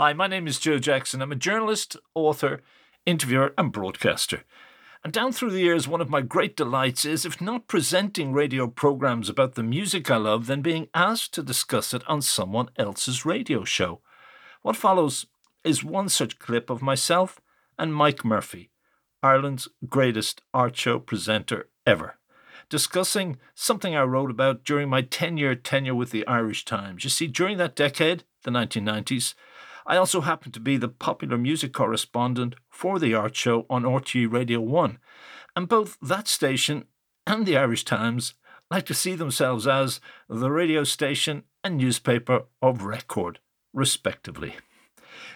Hi, my name is Joe Jackson. I'm a journalist, author, interviewer, and broadcaster. And down through the years, one of my great delights is, if not presenting radio programs about the music I love, then being asked to discuss it on someone else's radio show. What follows is one such clip of myself and Mike Murphy, Ireland's greatest art show presenter ever discussing something I wrote about during my 10 year tenure with the Irish Times. You see, during that decade, the 1990s, I also happened to be the popular music correspondent for the art show on RTE Radio 1. And both that station and the Irish Times like to see themselves as the radio station and newspaper of record, respectively.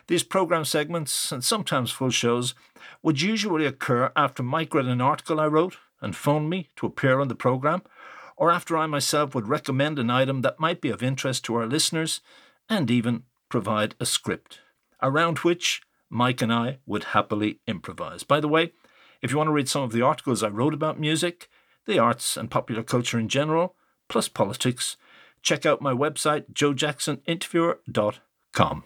These program segments, and sometimes full shows, would usually occur after Mike read an article I wrote and phoned me to appear on the programme, or after I myself would recommend an item that might be of interest to our listeners, and even provide a script, around which Mike and I would happily improvise. By the way, if you want to read some of the articles I wrote about music, the arts, and popular culture in general, plus politics, check out my website, joejacksoninterviewer.com.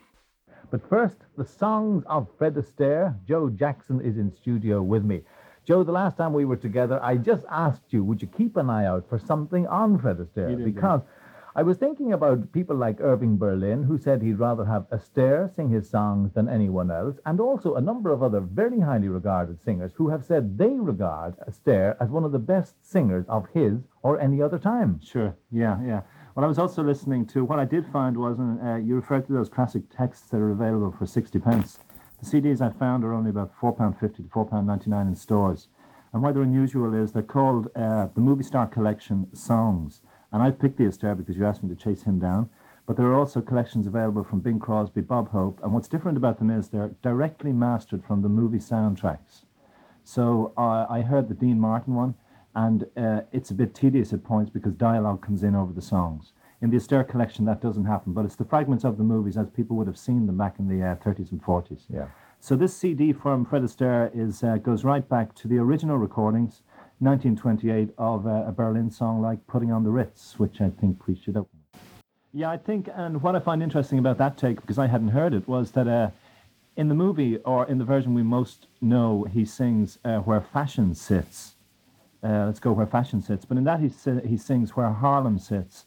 But first, the songs of Fred Astaire. Joe Jackson is in studio with me. Joe, the last time we were together, I just asked you, would you keep an eye out for something on Fred Astaire? Because I was thinking about people like Irving Berlin, who said he'd rather have Astaire sing his songs than anyone else, and also a number of other very highly regarded singers who have said they regard Astaire as one of the best singers of his or any other time. Sure, yeah, yeah. Well, I was also listening to what I did find was uh, you referred to those classic texts that are available for 60 pence. The CDs I found are only about £4.50 to £4.99 in stores. And why they're unusual is they're called uh, the Movie Star Collection Songs. And I picked the Astaire because you asked me to chase him down. But there are also collections available from Bing Crosby, Bob Hope. And what's different about them is they're directly mastered from the movie soundtracks. So uh, I heard the Dean Martin one, and uh, it's a bit tedious at points because dialogue comes in over the songs. In the Astaire collection, that doesn't happen, but it's the fragments of the movies as people would have seen them back in the uh, 30s and 40s. Yeah. So this CD from Fred Astaire is uh, goes right back to the original recordings, 1928, of uh, a Berlin song like "Putting on the Ritz," which I think we should open. Yeah, I think, and what I find interesting about that take, because I hadn't heard it, was that uh, in the movie or in the version we most know, he sings uh, "Where Fashion Sits." Uh, let's go where fashion sits. But in that he he sings "Where Harlem Sits."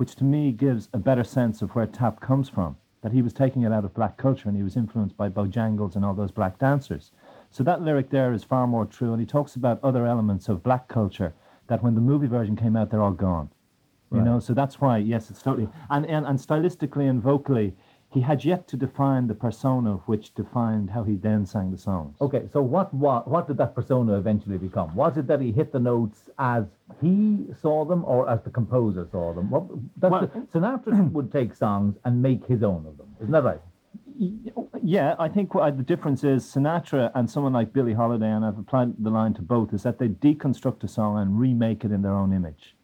which to me gives a better sense of where tap comes from. That he was taking it out of black culture and he was influenced by Bojangles and all those black dancers. So that lyric there is far more true. And he talks about other elements of black culture that when the movie version came out, they're all gone. You right. know, so that's why, yes, it's totally. And, and, and stylistically and vocally, he had yet to define the persona which defined how he then sang the songs. Okay, so what, what what did that persona eventually become? Was it that he hit the notes as he saw them or as the composer saw them? What, well, the, Sinatra would take songs and make his own of them, isn't that right? Yeah, I think what, uh, the difference is Sinatra and someone like Billie Holiday, and I've applied the line to both, is that they deconstruct a song and remake it in their own image,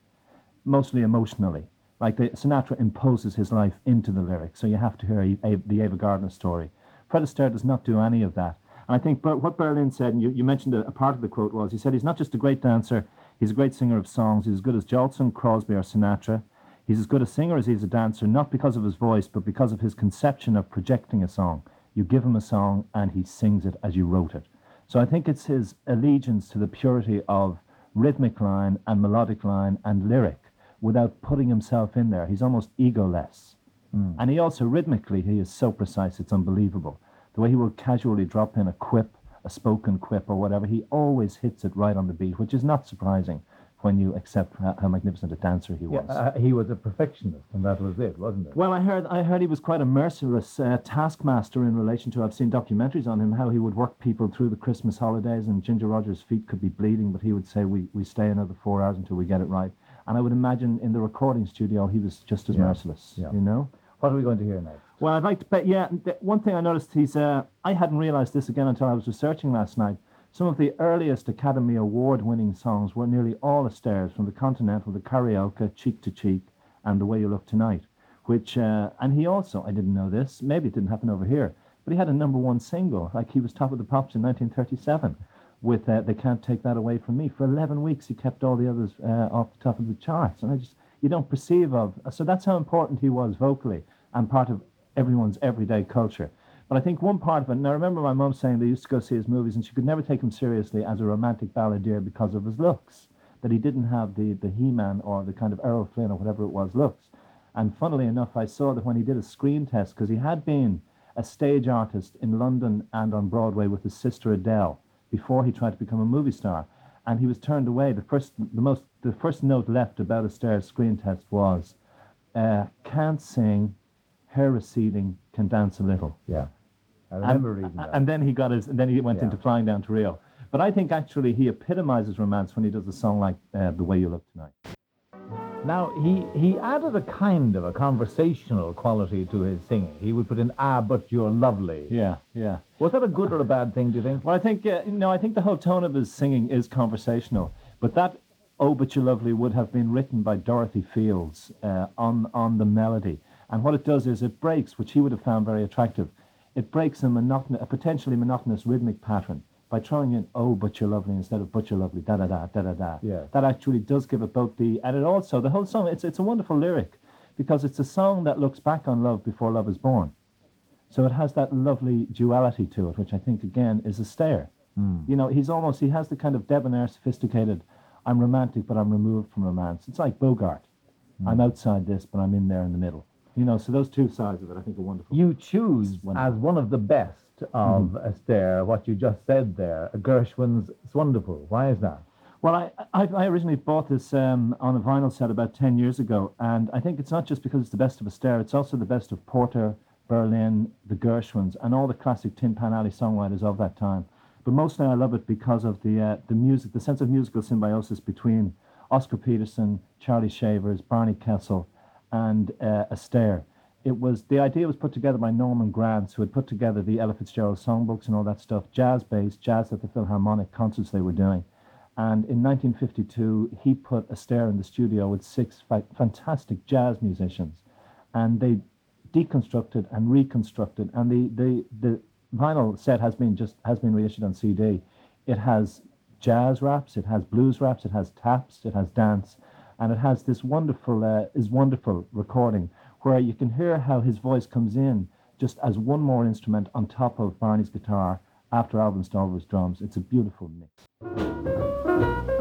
mostly emotionally like the, Sinatra imposes his life into the lyrics, so you have to hear a, a, the Ava Gardner story. Fred Astaire does not do any of that. And I think what Berlin said, and you, you mentioned a, a, part of the quote was, he said he's not just a great dancer, he's a great singer of songs. He's as good as Jolson, Crosby, or Sinatra. He's as good a singer as he's a dancer, not because of his voice, but because of his conception of projecting a song. You give him a song and he sings it as you wrote it. So I think it's his allegiance to the purity of rhythmic line and melodic line and lyric without putting himself in there. He's almost egoless. Mm. And he also, rhythmically, he is so precise, it's unbelievable. The way he will casually drop in a quip, a spoken quip or whatever, he always hits it right on the beat, which is not surprising when you accept how magnificent a dancer he was. Yeah, uh, he was a perfectionist, and that was it, wasn't it? Well, I heard I heard he was quite a merciless uh, taskmaster in relation to. I've seen documentaries on him how he would work people through the Christmas holidays, and Ginger Rogers' feet could be bleeding, but he would say, "We we stay another four hours until we get it right." And I would imagine in the recording studio, he was just as yeah. merciless. Yeah. You know. What are we going to hear next? Well, I'd like to. Bet, yeah, one thing I noticed, he's. Uh, I hadn't realised this again until I was researching last night. Some of the earliest Academy Award-winning songs were nearly all Astaire's, from the Continental, the Carioca, Cheek to Cheek, and The Way You Look Tonight. Which, uh, and he also, I didn't know this. Maybe it didn't happen over here, but he had a number one single. Like he was top of the pops in 1937 with uh, They Can't Take That Away From Me. For 11 weeks, he kept all the others uh, off the top of the charts. And I just, you don't perceive of. So that's how important he was vocally and part of everyone's everyday culture. But I think one part of it, and I remember my mum saying they used to go see his movies and she could never take him seriously as a romantic balladeer because of his looks, that he didn't have the, the He-Man or the kind of Errol Flynn or whatever it was looks. And funnily enough, I saw that when he did a screen test, because he had been a stage artist in London and on Broadway with his sister Adele before he tried to become a movie star. And he was turned away. The first, the most, the first note left about Astaire's screen test was, uh, "Can't sing, hair receding, can dance a little." Yeah. I remember and, reading that. And then he got his, and then he went Yeah. into flying down to Rio. But I think actually he epitomizes romance when he does a song like uh, "The Way You Look Tonight." Now, he, he added a kind of a conversational quality to his singing. He would put in, ah, but you're lovely. Yeah, yeah. Was that a good or a bad thing, do you think? Well, I think uh, no, I think the whole tone of his singing is conversational. But that "Oh, but you're lovely" would have been written by Dorothy Fields uh, on on the melody. And what it does is it breaks, which he would have found very attractive. It breaks a monotonous, a potentially monotonous rhythmic pattern by throwing in "Oh, but you're lovely" instead of "But you're lovely." Da da da da da da. Yeah. That actually does give it both the and it also the whole song. It's it's a wonderful lyric because it's a song that looks back on love before love is born. So it has that lovely duality to it, which I think again is Astaire. Hmm. You know, he's almost he has the kind of debonair, sophisticated. I'm romantic, but I'm removed from romance. It's like Bogart. Hmm. I'm outside this, but I'm in there in the middle. You know, so those two sides of it, I think, are wonderful. You choose Wonderful. as one of the best of Astaire what you just said there, Gershwin's It's Wonderful. Why is that? Well, I, I, I originally bought this um, on a vinyl set about 10 years ago, and I think it's not just because it's the best of Astaire, it's also the best of Porter, Berlin, the Gershwins, and all the classic Tin Pan Alley songwriters of that time. But mostly I love it because of the, uh, the music, the sense of musical symbiosis between Oscar Peterson, Charlie Shavers, Barney Kessel, and uh, Astaire. It was the idea was put together by Norman Granz, who had put together the Ella Fitzgerald songbooks and all that stuff, jazz based, jazz at the Philharmonic concerts they were doing. And in 1952, he put Astaire in the studio with six fa- fantastic jazz musicians, and they deconstructed and reconstructed. And the, the, the vinyl set has been just has been reissued on CD. It has jazz raps, it has blues raps, it has taps, it has dance, and it has this wonderful uh, is wonderful recording where you can hear how his voice comes in just as one more instrument on top of Barney's guitar after Alvin Stoller's drums. It's a beautiful mix.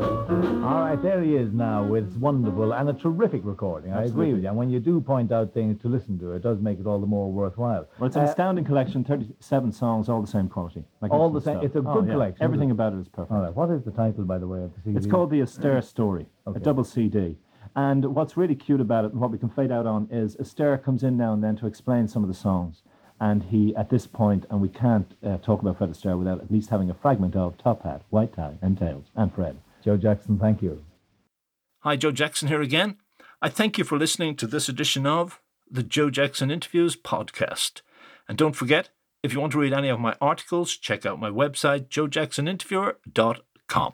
All right, there he is now. with wonderful and a terrific recording. I agree with you. And when you do point out things to listen to, it does make it all the more worthwhile. Well, it's an Uh, astounding collection, 37 songs, all the same quality. All the same- stuff. it's a Oh, good yeah. collection, Everything about it is perfect. All right, what is the title, by the way, of the CD? It's called the Astaire Story, Okay. a double CD. And what's really cute about it, and what we can fade out on, is Astaire comes in now and then to explain some of the songs. And he, at this point, and we can't uh, talk about Fred Astaire without at least having a fragment of Top Hat, White Tie, and Tails, and Fred. Joe Jackson, thank you. Hi, Joe Jackson here again. I thank you for listening to this edition of the Joe Jackson Interviews podcast. And don't forget, if you want to read any of my articles, check out my website, joejacksoninterviewer.com.